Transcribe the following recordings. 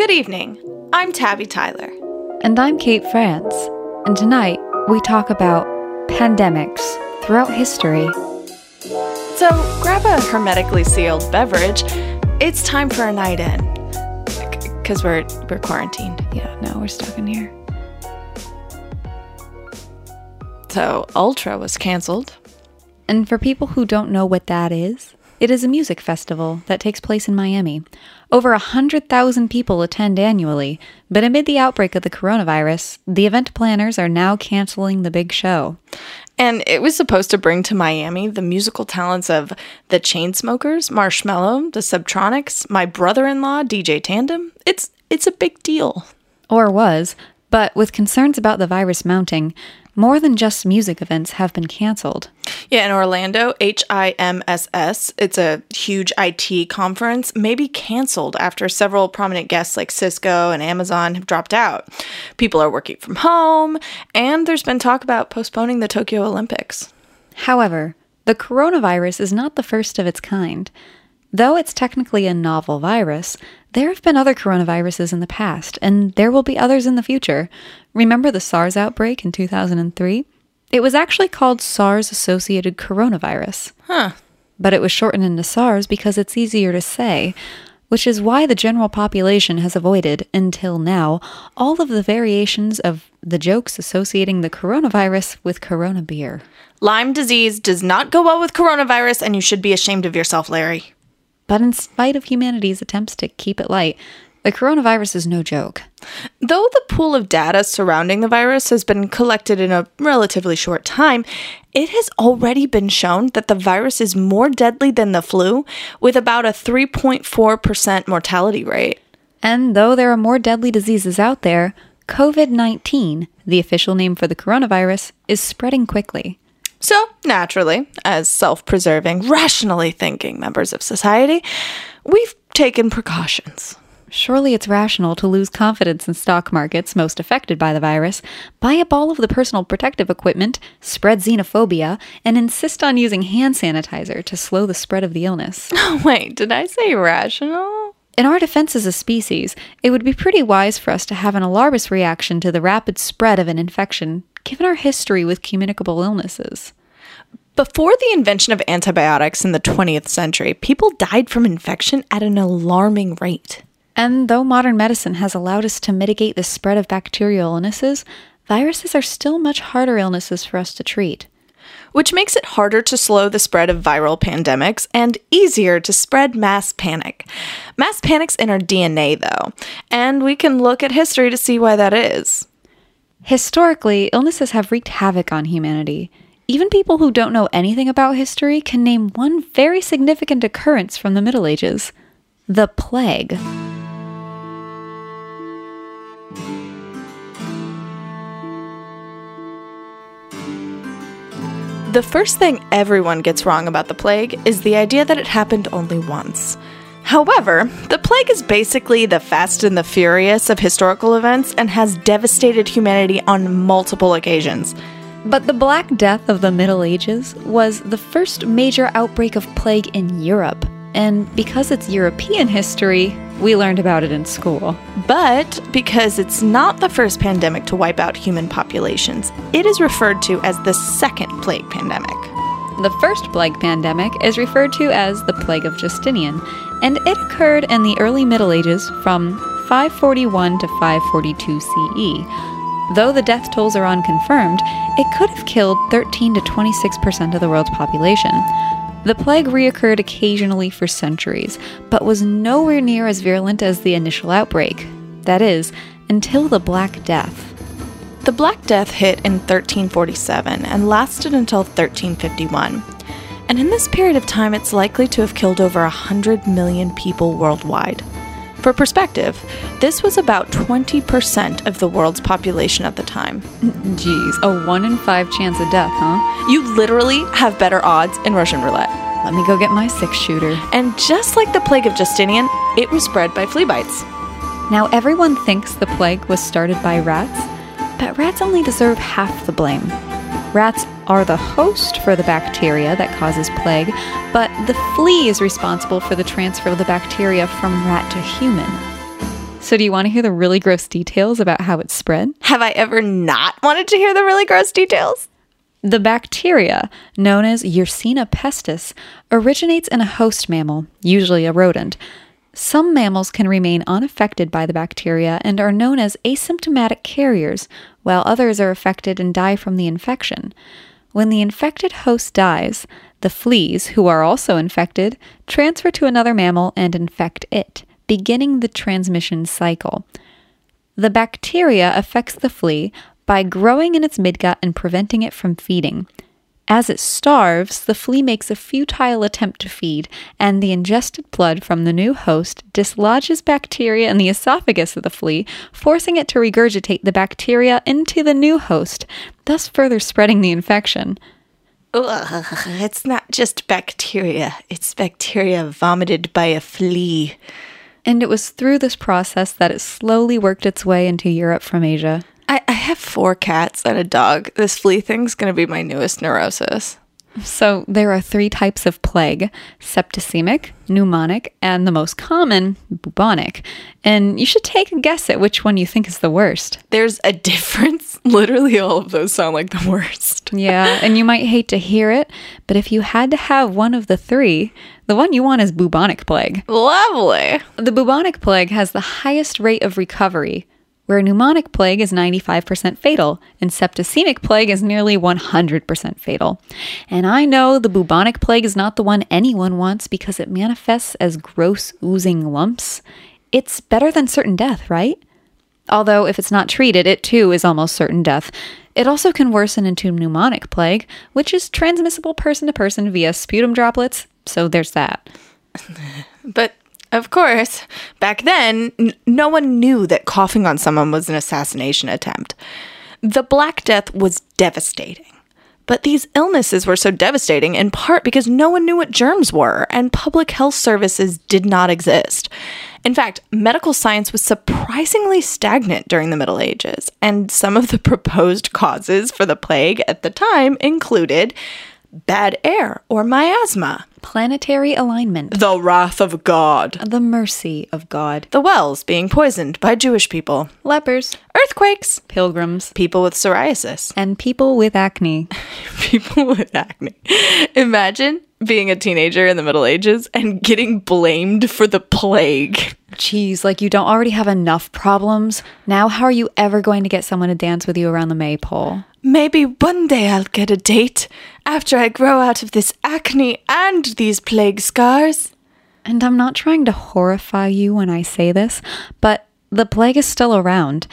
Good evening. I'm Tabby Tyler. And I'm Kate Frantz. And tonight we talk about pandemics throughout history. So grab a hermetically sealed beverage. It's time for a night in. Because we're, we're quarantined. Yeah, no, we're stuck in here. So Ultra was canceled. And for people who don't know what that is, it is a music festival that takes place in Miami. Over 100,000 people attend annually, but amid the outbreak of the coronavirus, the event planners are now canceling the big show. And it was supposed to bring to Miami the musical talents of the Chainsmokers, Marshmello, the Subtronics, my brother-in-law, DJ Tandem. It's it's a big deal. Or was, but with concerns about the virus mounting, more than just music events have been canceled. Yeah, in Orlando, HIMSS, it's a huge IT conference, may be canceled after several prominent guests like Cisco and Amazon have dropped out. People are working from home, and there's been talk about postponing the Tokyo Olympics. However, the coronavirus is not the first of its kind. Though it's technically a novel virus, there have been other coronaviruses in the past, and there will be others in the future. Remember the SARS outbreak in 2003? It was actually called SARS associated coronavirus. Huh. But it was shortened into SARS because it's easier to say, which is why the general population has avoided, until now, all of the variations of the jokes associating the coronavirus with Corona beer. Lyme disease does not go well with coronavirus, and you should be ashamed of yourself, Larry. But in spite of humanity's attempts to keep it light, the coronavirus is no joke. Though the pool of data surrounding the virus has been collected in a relatively short time, it has already been shown that the virus is more deadly than the flu, with about a 3.4% mortality rate. And though there are more deadly diseases out there, COVID 19, the official name for the coronavirus, is spreading quickly. So, naturally, as self preserving, rationally thinking members of society, we've taken precautions. Surely it's rational to lose confidence in stock markets most affected by the virus, buy up all of the personal protective equipment, spread xenophobia, and insist on using hand sanitizer to slow the spread of the illness. Wait, did I say rational? In our defense as a species, it would be pretty wise for us to have an alarmist reaction to the rapid spread of an infection, given our history with communicable illnesses. Before the invention of antibiotics in the 20th century, people died from infection at an alarming rate. And though modern medicine has allowed us to mitigate the spread of bacterial illnesses, viruses are still much harder illnesses for us to treat. Which makes it harder to slow the spread of viral pandemics and easier to spread mass panic. Mass panic's in our DNA, though, and we can look at history to see why that is. Historically, illnesses have wreaked havoc on humanity. Even people who don't know anything about history can name one very significant occurrence from the Middle Ages the plague. The first thing everyone gets wrong about the plague is the idea that it happened only once. However, the plague is basically the Fast and the Furious of historical events and has devastated humanity on multiple occasions. But the Black Death of the Middle Ages was the first major outbreak of plague in Europe. And because it's European history, we learned about it in school. But because it's not the first pandemic to wipe out human populations, it is referred to as the second plague pandemic. The first plague pandemic is referred to as the Plague of Justinian, and it occurred in the early Middle Ages from 541 to 542 CE. Though the death tolls are unconfirmed, it could have killed 13 to 26% of the world's population. The plague reoccurred occasionally for centuries, but was nowhere near as virulent as the initial outbreak. That is, until the Black Death. The Black Death hit in 1347 and lasted until 1351. And in this period of time, it's likely to have killed over 100 million people worldwide. For perspective, this was about 20% of the world's population at the time. Geez, a 1 in 5 chance of death, huh? You literally have better odds in Russian roulette. Let me go get my six shooter. And just like the plague of Justinian, it was spread by flea bites. Now, everyone thinks the plague was started by rats, but rats only deserve half the blame. Rats are the host for the bacteria that causes plague, but the flea is responsible for the transfer of the bacteria from rat to human. So, do you want to hear the really gross details about how it spread? Have I ever not wanted to hear the really gross details? The bacteria, known as Yersinia pestis, originates in a host mammal, usually a rodent. Some mammals can remain unaffected by the bacteria and are known as asymptomatic carriers, while others are affected and die from the infection. When the infected host dies, the fleas, who are also infected, transfer to another mammal and infect it, beginning the transmission cycle. The bacteria affects the flea by growing in its midgut and preventing it from feeding. As it starves, the flea makes a futile attempt to feed, and the ingested blood from the new host dislodges bacteria in the esophagus of the flea, forcing it to regurgitate the bacteria into the new host, thus further spreading the infection. Ugh, it's not just bacteria, it's bacteria vomited by a flea. And it was through this process that it slowly worked its way into Europe from Asia. I, I have four cats and a dog. This flea thing's gonna be my newest neurosis. So there are three types of plague septicemic, pneumonic, and the most common, bubonic. And you should take a guess at which one you think is the worst. There's a difference. Literally, all of those sound like the worst. Yeah, and you might hate to hear it, but if you had to have one of the three, the one you want is bubonic plague. Lovely. The bubonic plague has the highest rate of recovery, where pneumonic plague is 95% fatal and septicemic plague is nearly 100% fatal. And I know the bubonic plague is not the one anyone wants because it manifests as gross oozing lumps. It's better than certain death, right? Although, if it's not treated, it too is almost certain death. It also can worsen into pneumonic plague, which is transmissible person to person via sputum droplets, so there's that. But of course, back then, n- no one knew that coughing on someone was an assassination attempt. The Black Death was devastating. But these illnesses were so devastating in part because no one knew what germs were and public health services did not exist. In fact, medical science was surprisingly stagnant during the Middle Ages, and some of the proposed causes for the plague at the time included bad air or miasma, Planetary alignment, the wrath of God, the mercy of God, the wells being poisoned by Jewish people, lepers, earthquakes, pilgrims, people with psoriasis, and people with acne. people with acne. Imagine being a teenager in the Middle Ages and getting blamed for the plague. Geez, like you don't already have enough problems. Now, how are you ever going to get someone to dance with you around the maypole? Maybe one day I'll get a date after I grow out of this acne and these plague scars. And I'm not trying to horrify you when I say this, but the plague is still around.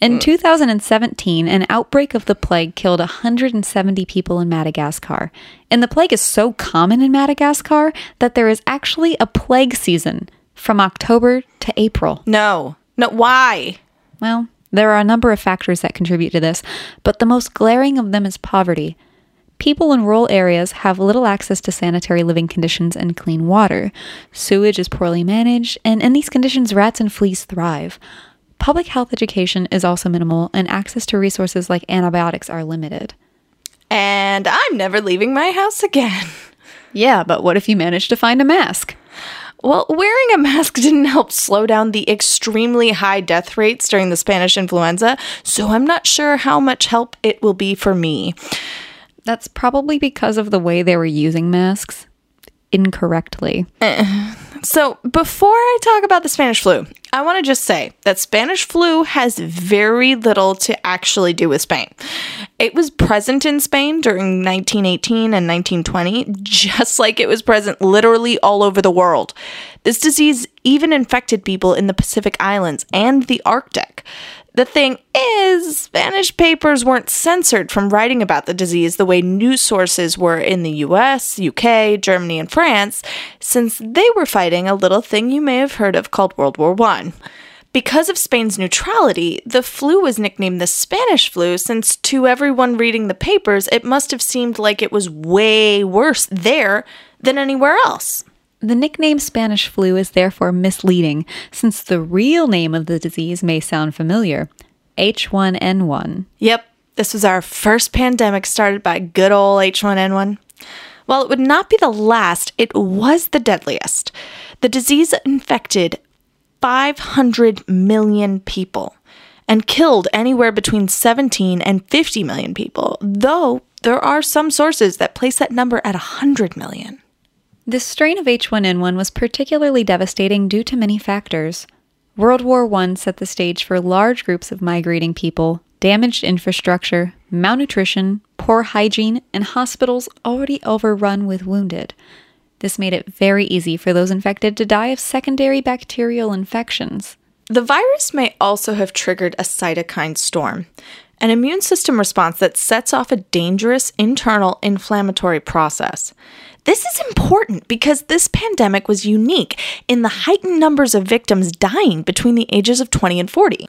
In mm. 2017, an outbreak of the plague killed 170 people in Madagascar. And the plague is so common in Madagascar that there is actually a plague season from October to April. No. No, why? Well, there are a number of factors that contribute to this, but the most glaring of them is poverty. People in rural areas have little access to sanitary living conditions and clean water. Sewage is poorly managed, and in these conditions, rats and fleas thrive. Public health education is also minimal, and access to resources like antibiotics are limited. And I'm never leaving my house again. Yeah, but what if you manage to find a mask? Well, wearing a mask didn't help slow down the extremely high death rates during the Spanish influenza, so I'm not sure how much help it will be for me. That's probably because of the way they were using masks incorrectly. Eh. So, before I talk about the Spanish flu, I want to just say that Spanish flu has very little to actually do with Spain. It was present in Spain during 1918 and 1920, just like it was present literally all over the world. This disease even infected people in the Pacific Islands and the Arctic. The thing is, Spanish papers weren't censored from writing about the disease the way news sources were in the US, UK, Germany, and France, since they were fighting a little thing you may have heard of called World War I. Because of Spain's neutrality, the flu was nicknamed the Spanish flu, since to everyone reading the papers, it must have seemed like it was way worse there than anywhere else. The nickname Spanish flu is therefore misleading, since the real name of the disease may sound familiar H1N1. Yep, this was our first pandemic started by good old H1N1. While it would not be the last, it was the deadliest. The disease infected 500 million people and killed anywhere between 17 and 50 million people, though there are some sources that place that number at 100 million. This strain of H1N1 was particularly devastating due to many factors. World War I set the stage for large groups of migrating people, damaged infrastructure, malnutrition, poor hygiene, and hospitals already overrun with wounded. This made it very easy for those infected to die of secondary bacterial infections. The virus may also have triggered a cytokine storm, an immune system response that sets off a dangerous internal inflammatory process. This is important because this pandemic was unique in the heightened numbers of victims dying between the ages of 20 and 40.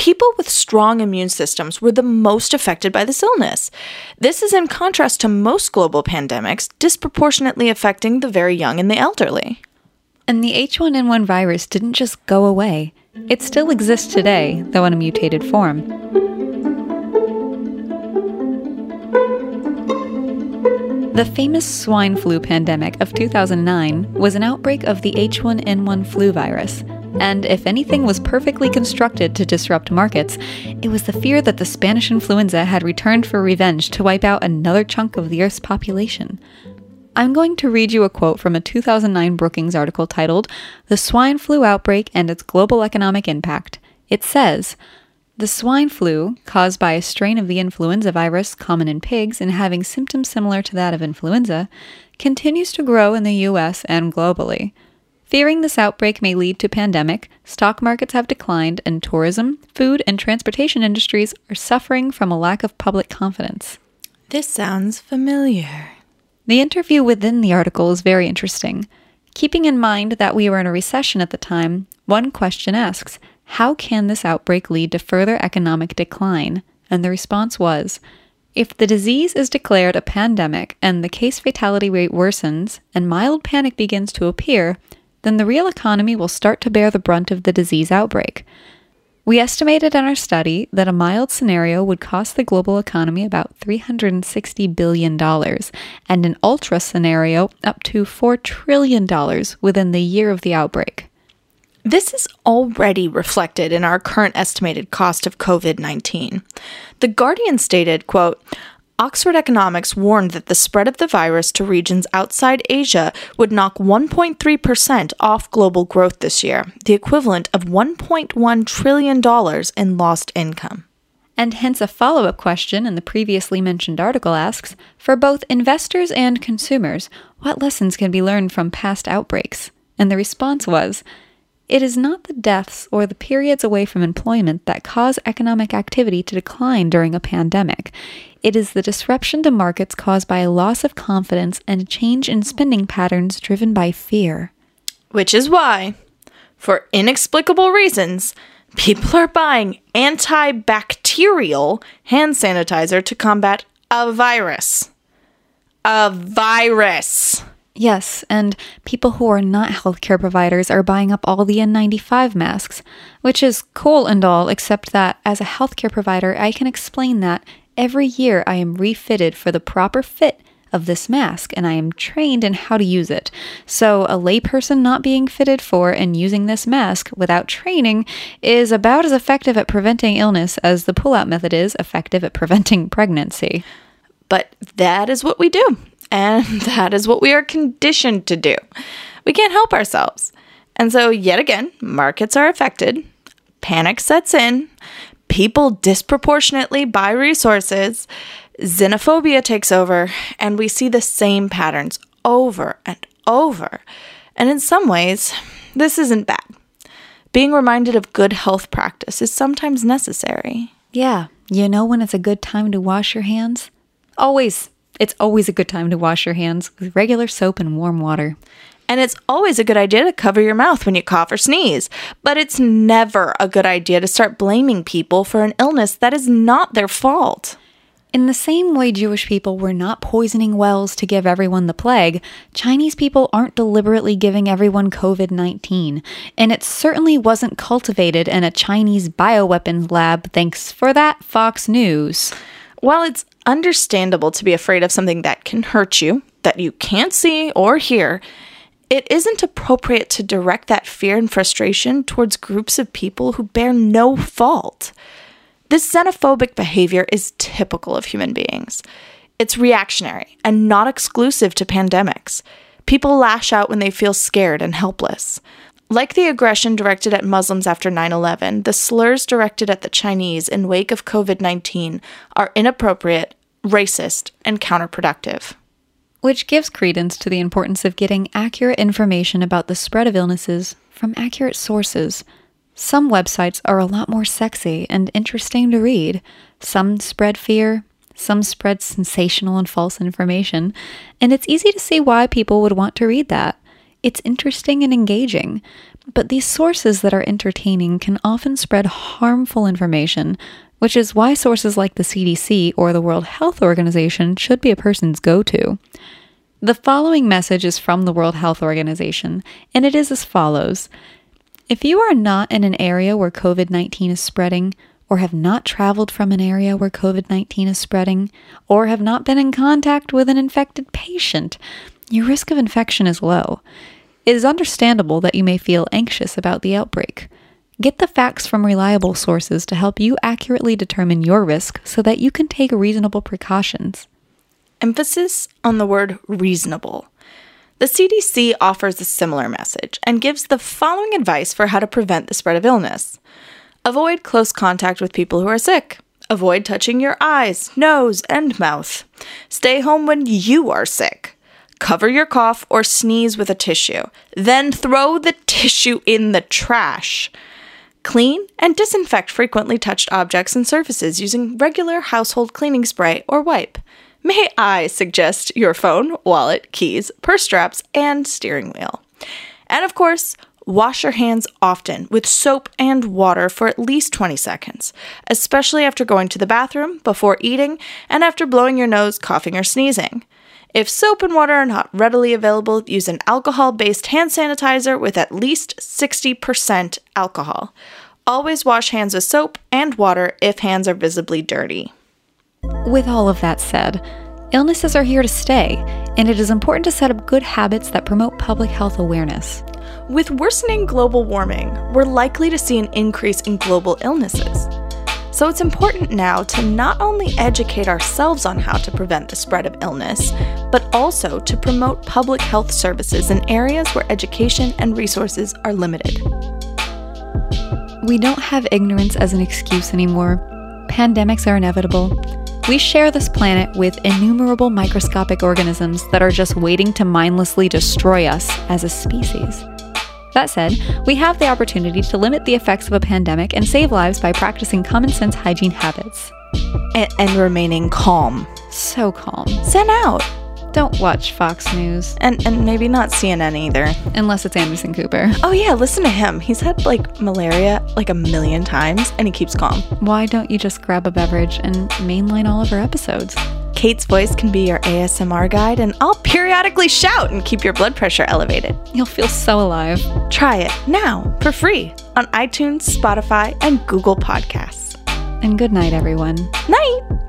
People with strong immune systems were the most affected by this illness. This is in contrast to most global pandemics, disproportionately affecting the very young and the elderly. And the H1N1 virus didn't just go away. It still exists today, though in a mutated form. The famous swine flu pandemic of 2009 was an outbreak of the H1N1 flu virus. And if anything was perfectly constructed to disrupt markets, it was the fear that the Spanish influenza had returned for revenge to wipe out another chunk of the Earth's population. I'm going to read you a quote from a 2009 Brookings article titled The Swine Flu Outbreak and Its Global Economic Impact. It says, the swine flu, caused by a strain of the influenza virus common in pigs and having symptoms similar to that of influenza, continues to grow in the US and globally. Fearing this outbreak may lead to pandemic, stock markets have declined and tourism, food, and transportation industries are suffering from a lack of public confidence. This sounds familiar. The interview within the article is very interesting. Keeping in mind that we were in a recession at the time, one question asks how can this outbreak lead to further economic decline? And the response was if the disease is declared a pandemic and the case fatality rate worsens and mild panic begins to appear, then the real economy will start to bear the brunt of the disease outbreak. We estimated in our study that a mild scenario would cost the global economy about $360 billion, and an ultra scenario up to $4 trillion within the year of the outbreak. This is already reflected in our current estimated cost of COVID-19. The Guardian stated, quote, Oxford Economics warned that the spread of the virus to regions outside Asia would knock 1.3% off global growth this year, the equivalent of $1.1 trillion in lost income. And hence, a follow up question in the previously mentioned article asks For both investors and consumers, what lessons can be learned from past outbreaks? And the response was it is not the deaths or the periods away from employment that cause economic activity to decline during a pandemic. It is the disruption to markets caused by a loss of confidence and a change in spending patterns driven by fear. Which is why, for inexplicable reasons, people are buying antibacterial hand sanitizer to combat a virus. A virus. Yes, and people who are not healthcare providers are buying up all the N95 masks, which is cool and all, except that as a healthcare provider, I can explain that every year I am refitted for the proper fit of this mask and I am trained in how to use it. So, a layperson not being fitted for and using this mask without training is about as effective at preventing illness as the pull out method is effective at preventing pregnancy. But that is what we do. And that is what we are conditioned to do. We can't help ourselves. And so, yet again, markets are affected, panic sets in, people disproportionately buy resources, xenophobia takes over, and we see the same patterns over and over. And in some ways, this isn't bad. Being reminded of good health practice is sometimes necessary. Yeah, you know when it's a good time to wash your hands? Always it's always a good time to wash your hands with regular soap and warm water. And it's always a good idea to cover your mouth when you cough or sneeze. But it's never a good idea to start blaming people for an illness that is not their fault. In the same way Jewish people were not poisoning wells to give everyone the plague, Chinese people aren't deliberately giving everyone COVID 19. And it certainly wasn't cultivated in a Chinese bioweapons lab, thanks for that, Fox News. While it's understandable to be afraid of something that can hurt you, that you can't see or hear, it isn't appropriate to direct that fear and frustration towards groups of people who bear no fault. This xenophobic behavior is typical of human beings. It's reactionary and not exclusive to pandemics. People lash out when they feel scared and helpless. Like the aggression directed at Muslims after 9 11, the slurs directed at the Chinese in wake of COVID 19 are inappropriate, racist, and counterproductive. Which gives credence to the importance of getting accurate information about the spread of illnesses from accurate sources. Some websites are a lot more sexy and interesting to read. Some spread fear, some spread sensational and false information, and it's easy to see why people would want to read that. It's interesting and engaging, but these sources that are entertaining can often spread harmful information, which is why sources like the CDC or the World Health Organization should be a person's go to. The following message is from the World Health Organization, and it is as follows If you are not in an area where COVID 19 is spreading, or have not traveled from an area where COVID 19 is spreading, or have not been in contact with an infected patient, your risk of infection is low. It is understandable that you may feel anxious about the outbreak. Get the facts from reliable sources to help you accurately determine your risk so that you can take reasonable precautions. Emphasis on the word reasonable. The CDC offers a similar message and gives the following advice for how to prevent the spread of illness avoid close contact with people who are sick. Avoid touching your eyes, nose, and mouth. Stay home when you are sick. Cover your cough or sneeze with a tissue. Then throw the tissue in the trash. Clean and disinfect frequently touched objects and surfaces using regular household cleaning spray or wipe. May I suggest your phone, wallet, keys, purse straps, and steering wheel. And of course, wash your hands often with soap and water for at least 20 seconds, especially after going to the bathroom, before eating, and after blowing your nose, coughing, or sneezing. If soap and water are not readily available, use an alcohol based hand sanitizer with at least 60% alcohol. Always wash hands with soap and water if hands are visibly dirty. With all of that said, illnesses are here to stay, and it is important to set up good habits that promote public health awareness. With worsening global warming, we're likely to see an increase in global illnesses. So it's important now to not only educate ourselves on how to prevent the spread of illness, but also to promote public health services in areas where education and resources are limited. We don't have ignorance as an excuse anymore. Pandemics are inevitable. We share this planet with innumerable microscopic organisms that are just waiting to mindlessly destroy us as a species. That said, we have the opportunity to limit the effects of a pandemic and save lives by practicing common sense hygiene habits. And, and remaining calm. So calm. Zen out. Don't watch Fox News. And and maybe not CNN either. Unless it's Anderson Cooper. Oh yeah, listen to him. He's had like malaria like a million times and he keeps calm. Why don't you just grab a beverage and mainline all of our episodes? Kate's voice can be your ASMR guide, and I'll periodically shout and keep your blood pressure elevated. You'll feel so alive. Try it now for free on iTunes, Spotify, and Google Podcasts. And good night, everyone. Night!